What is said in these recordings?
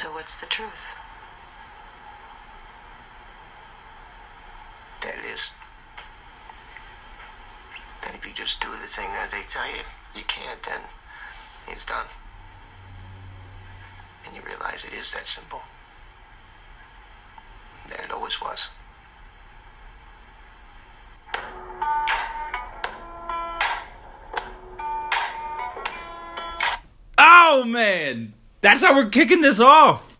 So what's the truth? That it is. That if you just do the thing that they tell you you can't, then it's done. And you realize it is that simple. That it always was. Oh man, that's how we're kicking this off.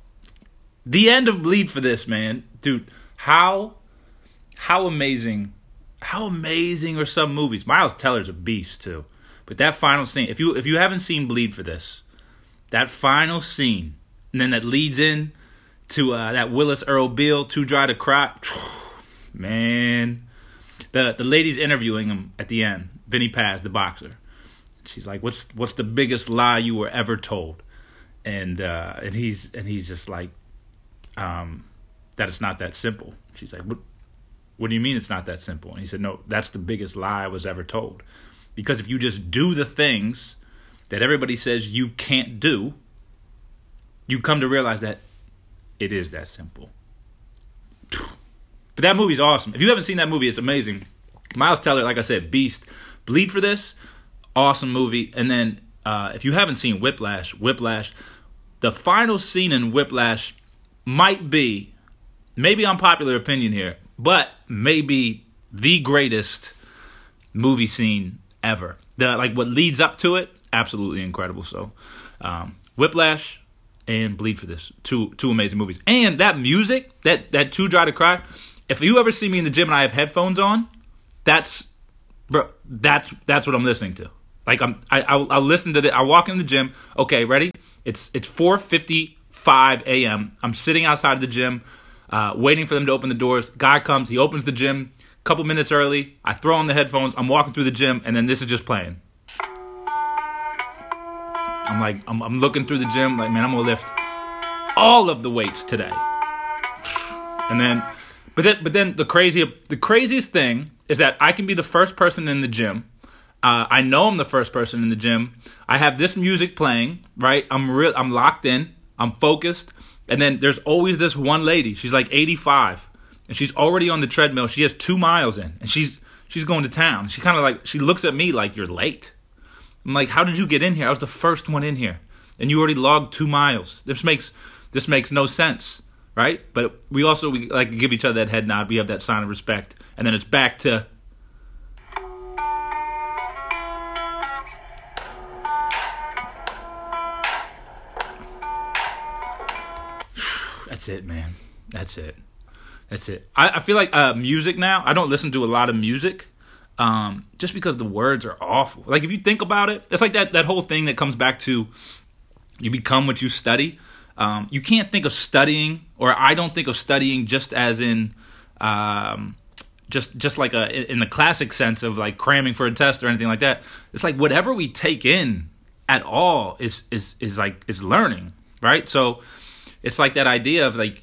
The end of Bleed for this man, dude. How how amazing, how amazing are some movies? Miles Teller's a beast too. But that final scene, if you if you haven't seen Bleed for this, that final scene, and then that leads in to uh, that Willis Earl Beal, Too Dry to Cry. Man, the the lady's interviewing him at the end. Vinny Paz, the boxer. She's like, "What's what's the biggest lie you were ever told?" And uh, and he's and he's just like, um, "That it's not that simple." She's like, "What? What do you mean it's not that simple?" And he said, "No, that's the biggest lie I was ever told. Because if you just do the things that everybody says you can't do, you come to realize that it is that simple." But that movie's awesome. If you haven't seen that movie, it's amazing. Miles Teller, like I said, beast. Bleed for this awesome movie. And then uh, if you haven't seen Whiplash, Whiplash, the final scene in Whiplash might be, maybe unpopular opinion here, but maybe the greatest movie scene ever. The like what leads up to it, absolutely incredible. So, um, Whiplash and Bleed for this, two two amazing movies. And that music, that that Too Dry to Cry. If you ever see me in the gym and I have headphones on, that's bro, that's that's what I'm listening to. Like I'm, I, I'll, I'll listen to the. I walk in the gym. Okay, ready? It's it's 4:55 a.m. I'm sitting outside of the gym, uh, waiting for them to open the doors. Guy comes. He opens the gym. A couple minutes early. I throw on the headphones. I'm walking through the gym, and then this is just playing. I'm like, I'm, I'm looking through the gym. Like, man, I'm gonna lift all of the weights today. And then, but then, but then the crazy, the craziest thing is that I can be the first person in the gym uh, I know I'm the first person in the gym. I have this music playing, right? I'm real. I'm locked in. I'm focused. And then there's always this one lady. She's like 85, and she's already on the treadmill. She has two miles in, and she's she's going to town. She kind of like she looks at me like you're late. I'm like, how did you get in here? I was the first one in here, and you already logged two miles. This makes this makes no sense, right? But we also we like give each other that head nod. We have that sign of respect, and then it's back to That's it, man. That's it. That's it. I, I feel like uh, music now. I don't listen to a lot of music, um, just because the words are awful. Like if you think about it, it's like that that whole thing that comes back to you become what you study. Um, you can't think of studying, or I don't think of studying just as in, um, just just like a in the classic sense of like cramming for a test or anything like that. It's like whatever we take in at all is is is like is learning, right? So it's like that idea of like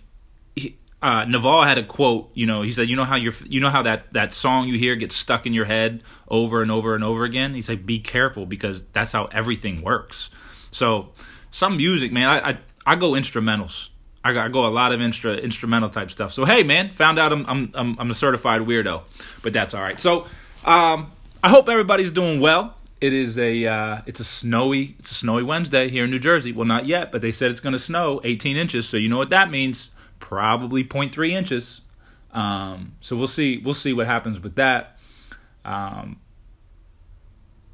he, uh, Naval had a quote. You know, he said, "You know how you you know how that that song you hear gets stuck in your head over and over and over again." He's like, "Be careful because that's how everything works." So, some music, man, I I, I go instrumentals. I go, a lot of instru- instrumental type stuff. So, hey, man, found out I'm I'm I'm, I'm a certified weirdo, but that's all right. So, um, I hope everybody's doing well. It is a uh, it's a snowy it's a snowy Wednesday here in New Jersey. Well, not yet, but they said it's going to snow 18 inches. So you know what that means? Probably 0.3 inches. Um, so we'll see we'll see what happens with that. Um,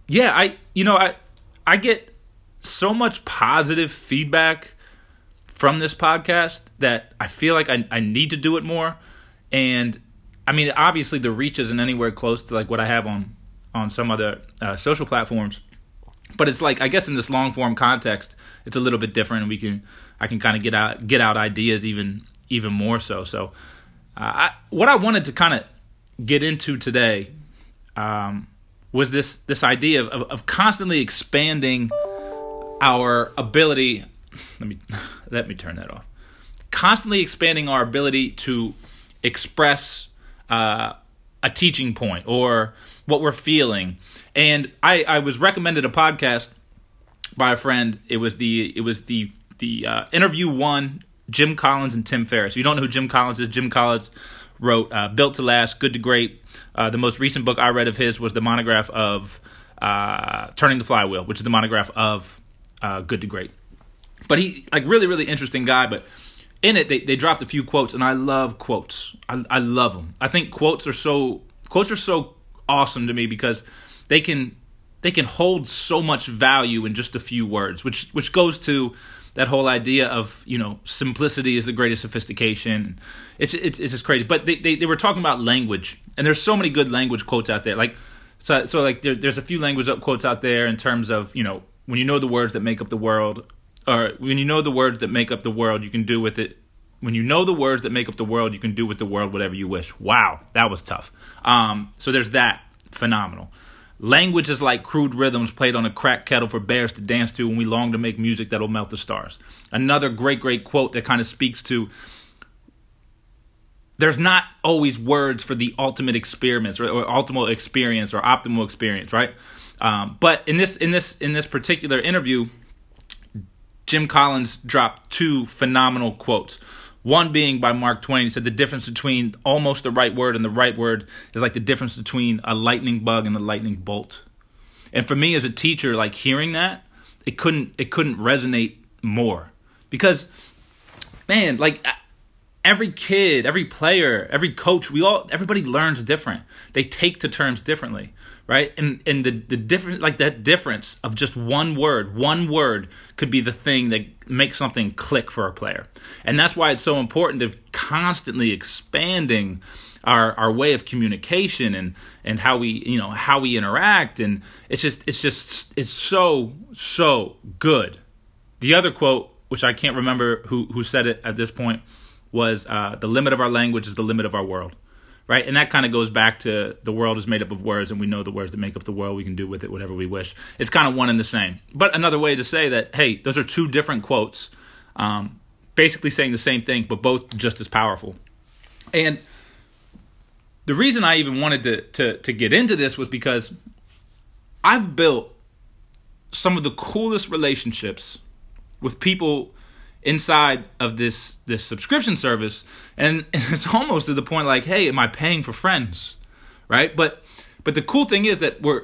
yeah, I you know I I get so much positive feedback from this podcast that I feel like I, I need to do it more. And I mean, obviously the reach isn't anywhere close to like what I have on on some other uh, social platforms. But it's like I guess in this long form context, it's a little bit different, we can I can kind of get out get out ideas even even more so. So, uh, I, what I wanted to kind of get into today um, was this this idea of, of, of constantly expanding our ability. Let me let me turn that off. Constantly expanding our ability to express uh, a teaching point or what we're feeling. And I, I was recommended a podcast by a friend. It was the it was the the uh, interview one Jim Collins and Tim Ferriss. If you don't know who Jim Collins is, Jim Collins wrote uh, Built to Last, Good to Great. Uh, the most recent book I read of his was the monograph of uh, Turning the Flywheel, which is the monograph of uh, Good to Great. But he, like, really, really interesting guy. But in it, they, they dropped a few quotes, and I love quotes. I, I love them. I think quotes are so quotes are so awesome to me because they can they can hold so much value in just a few words, which which goes to that whole idea of you know simplicity is the greatest sophistication. It's it's, it's just crazy. But they, they, they were talking about language, and there's so many good language quotes out there. Like so so like there, there's a few language quotes out there in terms of you know when you know the words that make up the world, or when you know the words that make up the world, you can do with it. When you know the words that make up the world, you can do with the world whatever you wish. Wow, that was tough. Um, so there's that phenomenal. Language is like crude rhythms played on a cracked kettle for bears to dance to when we long to make music that'll melt the stars. Another great, great quote that kind of speaks to there's not always words for the ultimate experiments or, or ultimate experience or optimal experience, right? Um, but in this in this in this particular interview, Jim Collins dropped two phenomenal quotes. One being by Mark Twain. He said the difference between almost the right word and the right word is like the difference between a lightning bug and a lightning bolt. And for me as a teacher, like hearing that, it couldn't it couldn't resonate more because, man, like every kid, every player, every coach, we all everybody learns different. They take to terms differently right? And and the the different like that difference of just one word, one word could be the thing that makes something click for a player. And that's why it's so important to constantly expanding our our way of communication and and how we, you know, how we interact and it's just it's just it's so so good. The other quote which I can't remember who who said it at this point was uh, the limit of our language is the limit of our world right? And that kind of goes back to the world is made up of words, and we know the words that make up the world. We can do with it whatever we wish. It's kind of one and the same. But another way to say that, hey, those are two different quotes, um, basically saying the same thing, but both just as powerful. And the reason I even wanted to to to get into this was because I've built some of the coolest relationships with people inside of this this subscription service and it's almost to the point like hey am i paying for friends right? But but the cool thing is that we're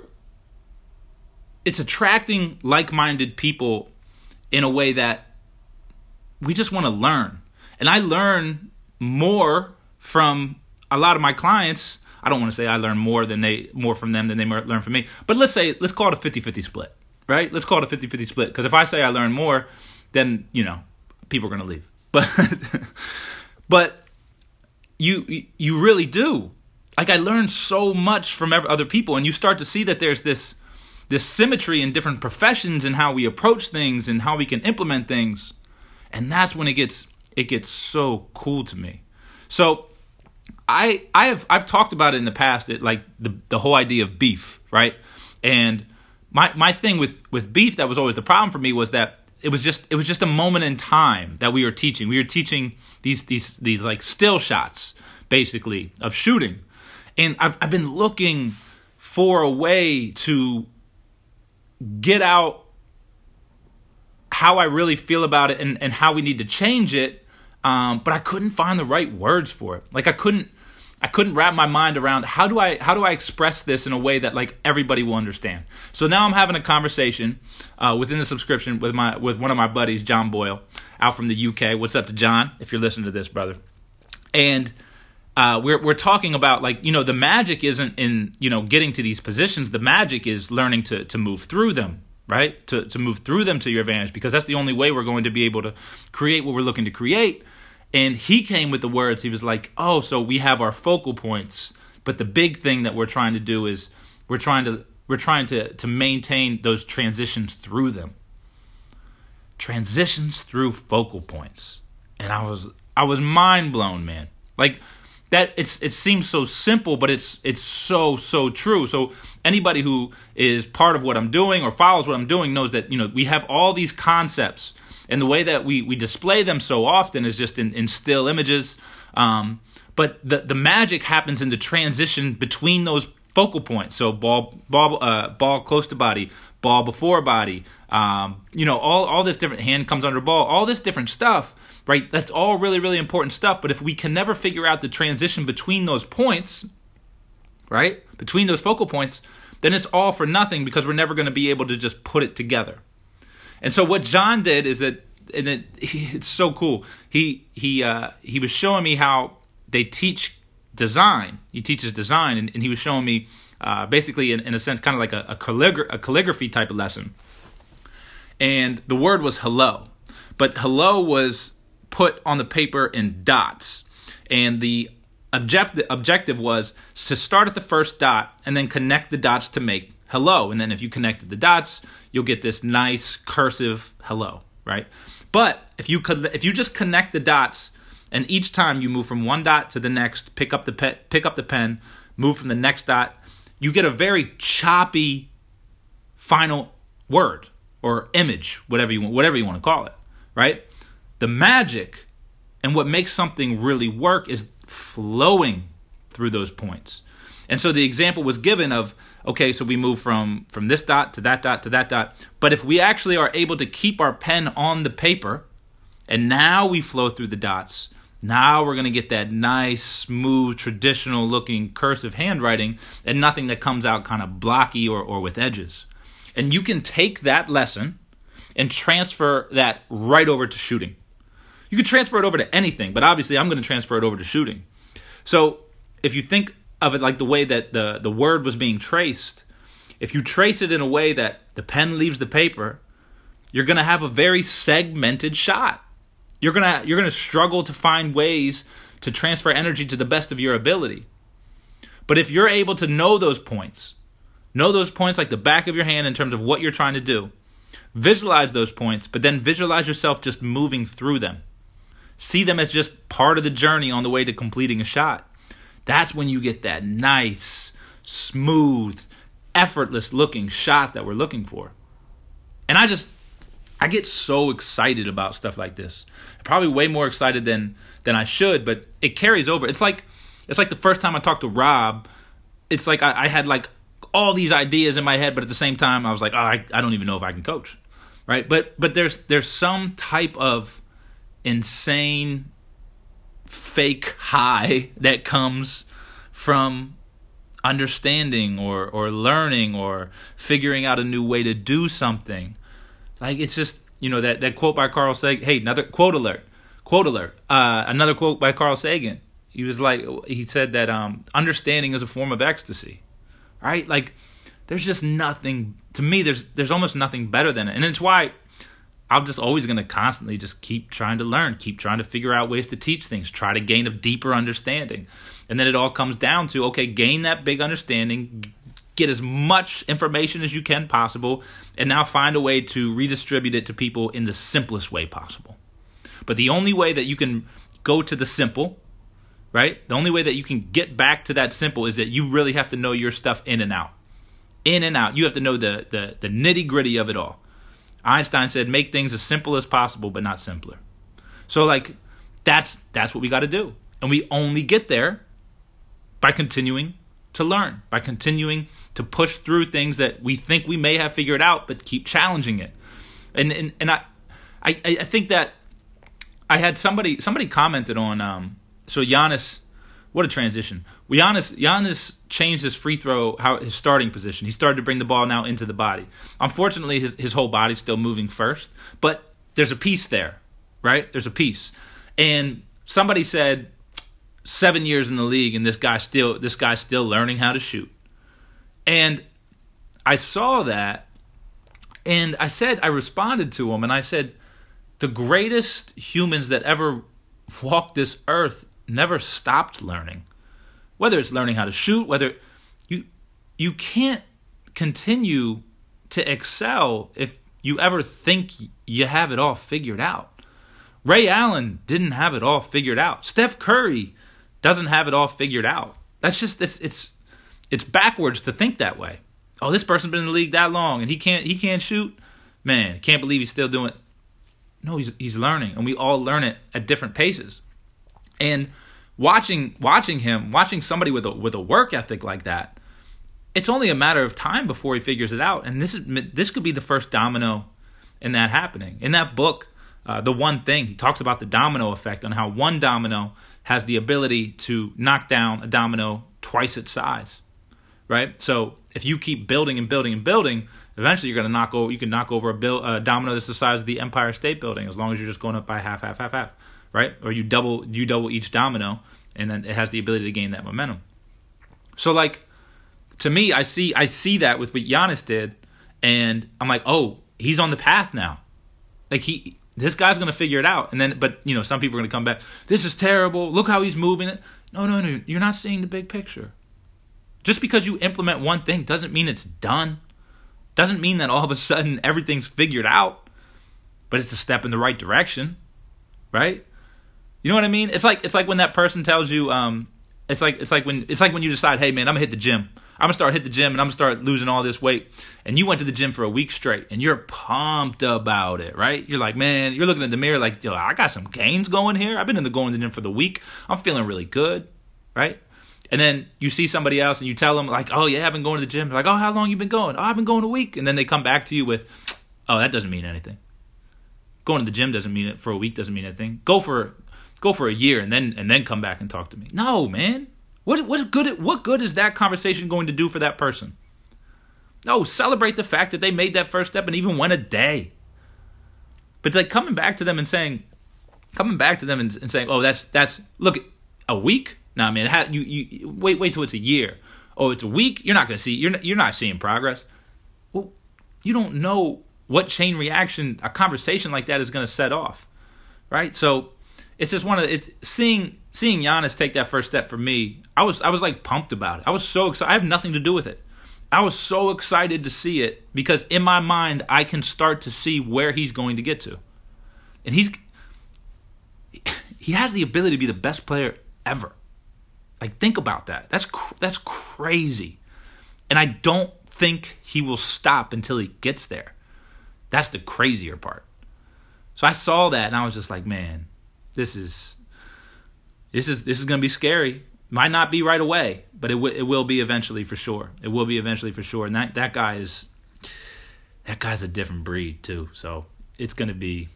it's attracting like-minded people in a way that we just want to learn. And i learn more from a lot of my clients. I don't want to say i learn more than they more from them than they learn from me but let's say let's call it a 50-50 split right? Let's call it a 50-50 split because if i say i learn more then you know people are going to leave. But but you you really do. Like I learned so much from other people, and you start to see that there's this this symmetry in different professions and how we approach things and how we can implement things, and that's when it gets it gets so cool to me. So I I have I've talked about it in the past. It like the the whole idea of beef, right? And my my thing with with beef that was always the problem for me was that it was just it was just a moment in time that we were teaching. We were teaching these these these like still shots basically of shooting. And I've I've been looking for a way to get out how I really feel about it and, and how we need to change it. Um, but I couldn't find the right words for it. Like I couldn't I couldn't wrap my mind around how do I how do I express this in a way that like everybody will understand. So now I'm having a conversation uh, within the subscription with my with one of my buddies, John Boyle, out from the UK. What's up to John? If you're listening to this, brother, and uh, we're we're talking about like you know the magic isn't in you know getting to these positions. The magic is learning to to move through them, right? To to move through them to your advantage because that's the only way we're going to be able to create what we're looking to create and he came with the words. He was like, "Oh, so we have our focal points, but the big thing that we're trying to do is we're trying to we're trying to to maintain those transitions through them. Transitions through focal points." And I was I was mind blown, man. Like that it's it seems so simple but it's it's so so true so anybody who is part of what i'm doing or follows what i'm doing knows that you know we have all these concepts and the way that we we display them so often is just in, in still images. Um, but the the magic happens in the transition between those focal points. So ball ball uh, ball close to body, ball before body, um, you know, all all this different hand comes under ball, all this different stuff, right? That's all really really important stuff. But if we can never figure out the transition between those points, right, between those focal points, then it's all for nothing because we're never going to be able to just put it together. And so what John did is that, and it, it's so cool. He he uh, he was showing me how they teach design. He teaches design, and, and he was showing me uh, basically, in, in, a sense, kind of like a, a, calligra- a calligraphy type of lesson. And the word was hello, but hello was put on the paper in dots, and the objective objective was to start at the first dot and then connect the dots to make hello and then if you connected the dots you'll get this nice cursive hello right but if you could if you just connect the dots and each time you move from one dot to the next pick up the pe- pick up the pen move from the next dot you get a very choppy final word or image whatever you want whatever you want to call it right the magic and what makes something really work is flowing through those points. And so the example was given of okay, so we move from from this dot to that dot to that dot, but if we actually are able to keep our pen on the paper and now we flow through the dots, now we're going to get that nice, smooth, traditional looking cursive handwriting and nothing that comes out kind of blocky or, or with edges. And you can take that lesson and transfer that right over to shooting. You could transfer it over to anything, but obviously I'm going to transfer it over to shooting. So if you think of it like the way that the, the word was being traced, if you trace it in a way that the pen leaves the paper, you're going to have a very segmented shot. You're going to you're going to struggle to find ways to transfer energy to the best of your ability. But if you're able to know those points, know those points like the back of your hand in terms of what you're trying to do, visualize those points, but then visualize yourself just moving through them see them as just part of the journey on the way to completing a shot. That's when you get that nice, smooth, effortless looking shot that we're looking for. And I just I get so excited about stuff like this. Probably way more excited than than I should, but it carries over. It's like it's like the first time I talked to Rob, it's like I, I had like all these ideas in my head, but at the same time I was like, oh, I, I don't even know if I can coach. Right? But but there's there's some type of insane fake high that comes from understanding or or learning or figuring out a new way to do something. Like it's just you know that that quote by Carl Sagan hey another quote alert quote alert uh, another quote by Carl Sagan. He was like he said that um, understanding is a form of ecstasy right? Like there's just nothing to me there's there's almost nothing better than it. And it's why I'm just always going to constantly just keep trying to learn, keep trying to figure out ways to teach things, try to gain a deeper understanding. And then it all comes down to okay, gain that big understanding, get as much information as you can possible, and now find a way to redistribute it to people in the simplest way possible. But the only way that you can go to the simple, right? The only way that you can get back to that simple is that you really have to know your stuff in and out. In and out. You have to know the the, the nitty gritty of it all. Einstein said, make things as simple as possible, but not simpler. So, like, that's that's what we got to do, and we only get there by continuing to learn, by continuing to push through things that we think we may have figured out, but keep challenging it. And and and I I, I think that I had somebody somebody commented on um, so Giannis what a transition. Giannis, Giannis changed his free throw, how his starting position. He started to bring the ball now into the body. Unfortunately, his his whole body's still moving first, but there's a piece there, right? There's a piece, and somebody said seven years in the league, and this guy still this guy's still learning how to shoot. And I saw that, and I said I responded to him, and I said, the greatest humans that ever walked this earth never stopped learning. Whether it's learning how to shoot, whether you you can't continue to excel if you ever think you have it all figured out. Ray Allen didn't have it all figured out. Steph Curry doesn't have it all figured out. That's just it's it's it's backwards to think that way. Oh, this person's been in the league that long and he can't he can't shoot. Man, can't believe he's still doing. No, he's he's learning, and we all learn it at different paces. And watching watching him, watching somebody with a with a work ethic like that, it's only a matter of time before he figures it out. And this is this could be the first domino in that happening. In that book, uh, the one thing he talks about the domino effect on how one domino has the ability to knock down a domino twice its size, right? So if you keep building and building and building, eventually you're going to knock over. You can knock over a, build, a domino that's the size of the Empire State Building, as long as you're just going up by half, half, half, half, right? Or you double you double each domino, and then it has the ability to gain that momentum. So like to me, I see I see that with what Giannis did, and I'm like, oh, he's on the path now. Like he this guy's gonna figure it out. And then but you know, some people are gonna come back, this is terrible, look how he's moving it. No, no, no, you're not seeing the big picture. Just because you implement one thing doesn't mean it's done. Doesn't mean that all of a sudden everything's figured out. But it's a step in the right direction. Right? You know what I mean? It's like it's like when that person tells you, um, it's like it's like when it's like when you decide, hey man, I'm gonna hit the gym. I'm gonna start hit the gym and I'm gonna start losing all this weight. And you went to the gym for a week straight and you're pumped about it, right? You're like, man, you're looking in the mirror like, yo, I got some gains going here. I've been in the going to the gym for the week. I'm feeling really good, right? And then you see somebody else and you tell them like, oh yeah, I've been going to the gym. They're like, oh, how long you been going? Oh, I've been going a week. And then they come back to you with, oh, that doesn't mean anything. Going to the gym doesn't mean it for a week doesn't mean anything. Go for go for a year and then and then come back and talk to me. No, man. What what good what good is that conversation going to do for that person? No, celebrate the fact that they made that first step and even went a day. But like coming back to them and saying, coming back to them and, and saying, "Oh, that's that's look a week." Nah, man, ha- you you wait wait till it's a year. Oh, it's a week. You're not to see. You're not, you're not seeing progress. Well, you don't know what chain reaction a conversation like that is to set off, right? So it's just one of the, seeing seeing Giannis take that first step for me. I was I was like pumped about it. I was so excited. I have nothing to do with it. I was so excited to see it because in my mind I can start to see where he's going to get to, and he's he has the ability to be the best player ever. Like think about that. That's that's crazy, and I don't think he will stop until he gets there. That's the crazier part. So I saw that and I was just like, man, this is this is this is going to be scary. Might not be right away, but it w- it will be eventually for sure. It will be eventually for sure. And that that guy is that guy's a different breed too. So it's going to be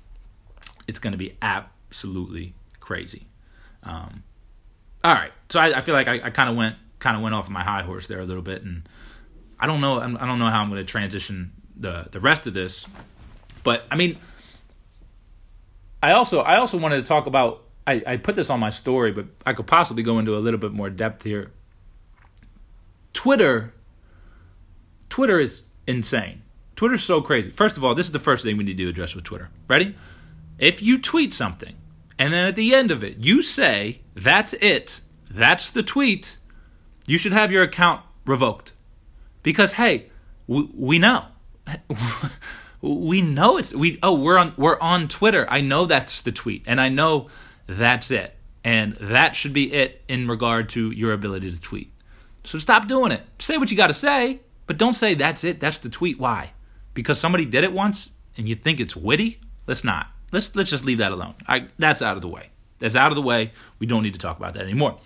it's going to be absolutely crazy. Um, all right, so I, I feel like I, I kind of went kind of went off my high horse there a little bit, and I don't know I don't know how I'm going to transition the the rest of this, but I mean I also I also wanted to talk about I, I put this on my story, but I could possibly go into a little bit more depth here. Twitter Twitter is insane. Twitter's so crazy. First of all, this is the first thing we need to address with Twitter. Ready? If you tweet something and then at the end of it you say, that's it, that's the tweet, you should have your account revoked. Because hey, we, we know. we know it's we oh we're on we're on Twitter. I know that's the tweet and I know that's it. And that should be it in regard to your ability to tweet. So stop doing it. Say what you got to say, but don't say that's it. That's the tweet. Why? Because somebody did it once and you think it's witty? Let's not. Let's let's just leave that alone. That's out of the way. That's out of the way. We don't need to talk about that anymore.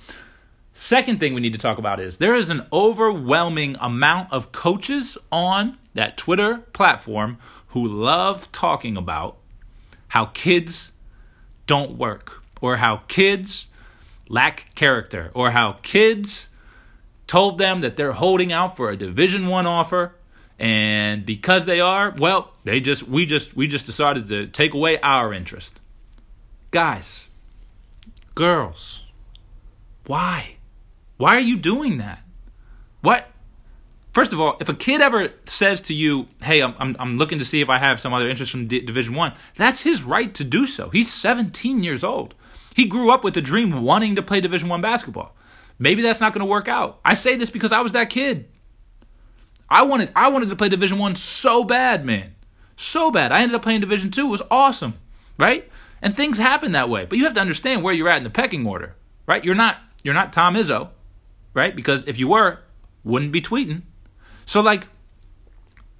Second thing we need to talk about is there is an overwhelming amount of coaches on that Twitter platform who love talking about how kids don't work or how kids lack character or how kids told them that they're holding out for a division 1 offer and because they are well they just we just we just decided to take away our interest. Guys girls why? Why are you doing that? What First of all, if a kid ever says to you, "Hey, I'm I'm, I'm looking to see if I have some other interest from D- Division One," that's his right to do so. He's 17 years old. He grew up with the dream wanting to play Division One basketball. Maybe that's not going to work out. I say this because I was that kid. I wanted I wanted to play Division One so bad, man, so bad. I ended up playing Division Two. It was awesome, right? And things happen that way. But you have to understand where you're at in the pecking order, right? You're not you're not Tom Izzo, right? Because if you were, wouldn't be tweeting so like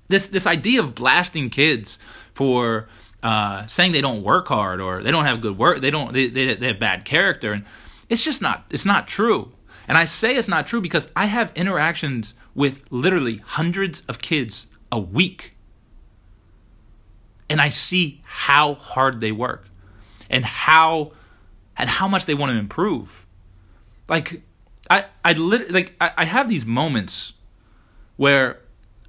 this this idea of blasting kids for uh, saying they don't work hard or they don't have good work, they don't they, they, they have bad character, and it's just not it's not true. And I say it's not true because I have interactions with literally hundreds of kids a week. And I see how hard they work and how and how much they want to improve. Like I I lit, like I, I have these moments where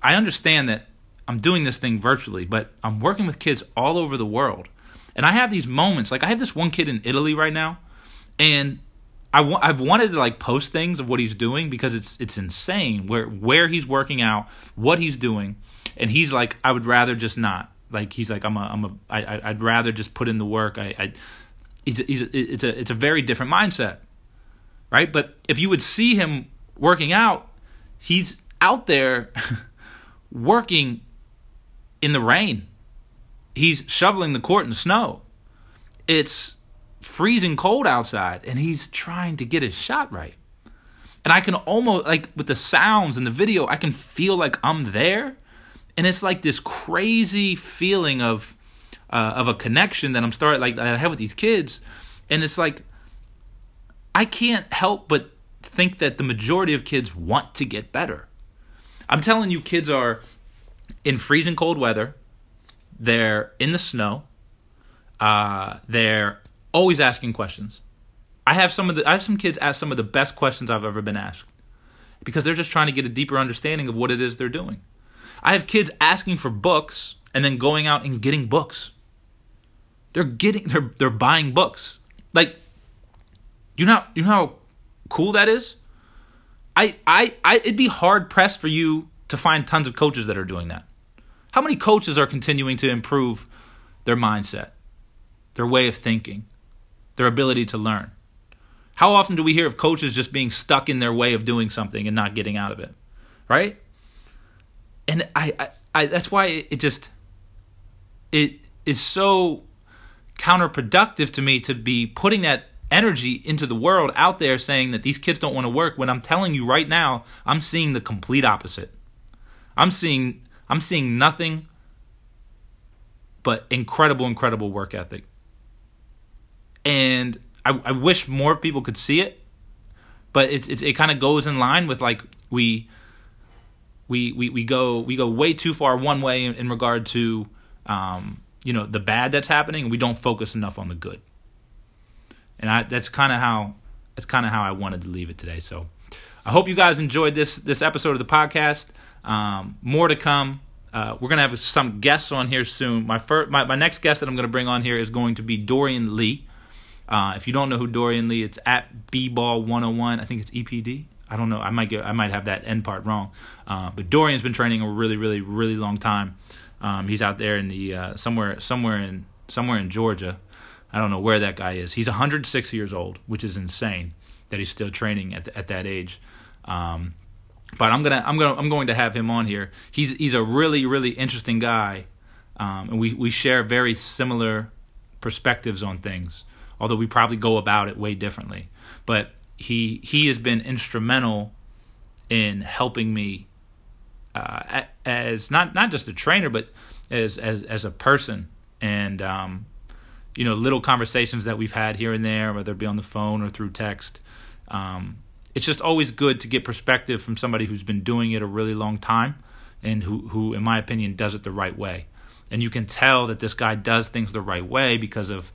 I understand that I'm doing this thing virtually, but I'm working with kids all over the world. And I have these moments, like I have this one kid in Italy right now, and I w- I've wanted to like post things of what he's doing because it's it's insane where where he's working out, what he's doing, and he's like, I would rather just not. Like he's like, I'm a I'm a I I'd rather just put in the work. I, I he's, he's it's a it's a very different mindset, right? But if you would see him working out, he's out there working in the rain. He's shoveling the court in the snow. It's freezing cold outside and he's trying to get his shot right. And I can almost like with the sounds and the video, I can feel like I'm there. And it's like this crazy feeling of uh, of a connection that I'm starting like I have with these kids. And it's like I can't help but think that the majority of kids want to get better. I'm telling you, kids are in freezing cold weather. They're in the snow. Uh, they're always asking questions. I have some of the I have some kids ask some of the best questions I've ever been asked because they're just trying to get a deeper understanding of what it is they're doing. I have kids asking for books and then going out and getting books. They're getting they're they're buying books. Like you know you know how cool that is? I I I it'd be hard pressed for you to find tons of coaches that are doing that. How many coaches are continuing to improve their mindset, their way of thinking, their ability to learn. How often do we hear of coaches just being stuck in their way of doing something and not getting out of it? Right? And I, I, I that's why it, it just it is so counterproductive to me to be putting that energy into the world out there saying that these kids don't want to work when I'm telling you right now I'm seeing the complete opposite. I'm seeing I'm seeing nothing but incredible incredible work ethic and I, I wish more people could see it, but it it, it kind of goes in line with like we we we we go we go way too far one way in, in regard to um, you know the bad that's happening, and we don't focus enough on the good. And I, that's kind of how that's kind of how I wanted to leave it today. So I hope you guys enjoyed this this episode of the podcast. Um, more to come. Uh, we're gonna have some guests on here soon. My first, my, my next guest that I'm gonna bring on here is going to be Dorian Lee. Uh, if you don't know who Dorian Lee, it's at bball101. I think it's EPD. I don't know. I might get. I might have that end part wrong. Uh, but Dorian's been training a really, really, really long time. Um, he's out there in the uh, somewhere, somewhere in somewhere in Georgia. I don't know where that guy is. He's 106 years old, which is insane that he's still training at the, at that age. Um, but I'm gonna I'm gonna I'm going to have him on here. He's he's a really really interesting guy, um, and we we share very similar perspectives on things although we probably go about it way differently. But he he has been instrumental in helping me uh, as not not just a trainer, but as as as a person, and um, you know, little conversations that we've had here and there, whether it be on the phone or through text. Um, it's just always good to get perspective from somebody who's been doing it a really long time, and who who, in my opinion, does it the right way. And you can tell that this guy does things the right way because of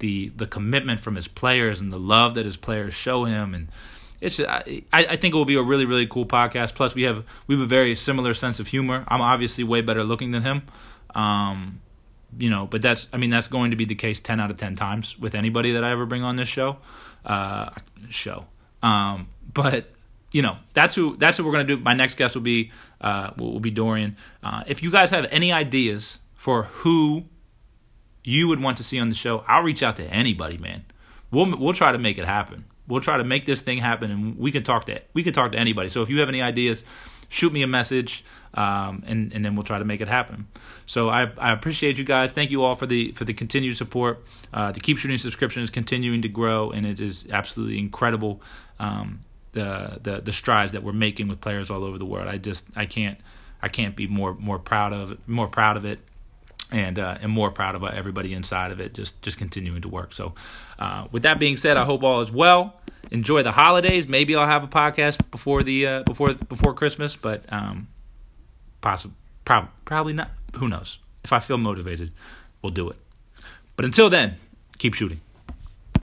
the the commitment from his players and the love that his players show him and it's I, I think it will be a really really cool podcast plus we have we have a very similar sense of humor i'm obviously way better looking than him um, you know but that's i mean that's going to be the case 10 out of 10 times with anybody that i ever bring on this show uh, show um, but you know that's who that's what we're going to do my next guest will be uh, will, will be dorian uh, if you guys have any ideas for who you would want to see on the show, I'll reach out to anybody, man. We'll we'll try to make it happen. We'll try to make this thing happen, and we can talk to we can talk to anybody. So if you have any ideas, shoot me a message, um, and and then we'll try to make it happen. So I I appreciate you guys. Thank you all for the for the continued support. Uh, the Keep Shooting subscription is continuing to grow, and it is absolutely incredible. Um, the the the strides that we're making with players all over the world. I just I can't I can't be more more proud of more proud of it and uh, and more proud of everybody inside of it just just continuing to work. So, uh, with that being said, I hope all is well. enjoy the holidays. Maybe I'll have a podcast before the uh, before before Christmas, but um, possible, prob- probably not. Who knows? If I feel motivated, we'll do it. But until then, keep shooting.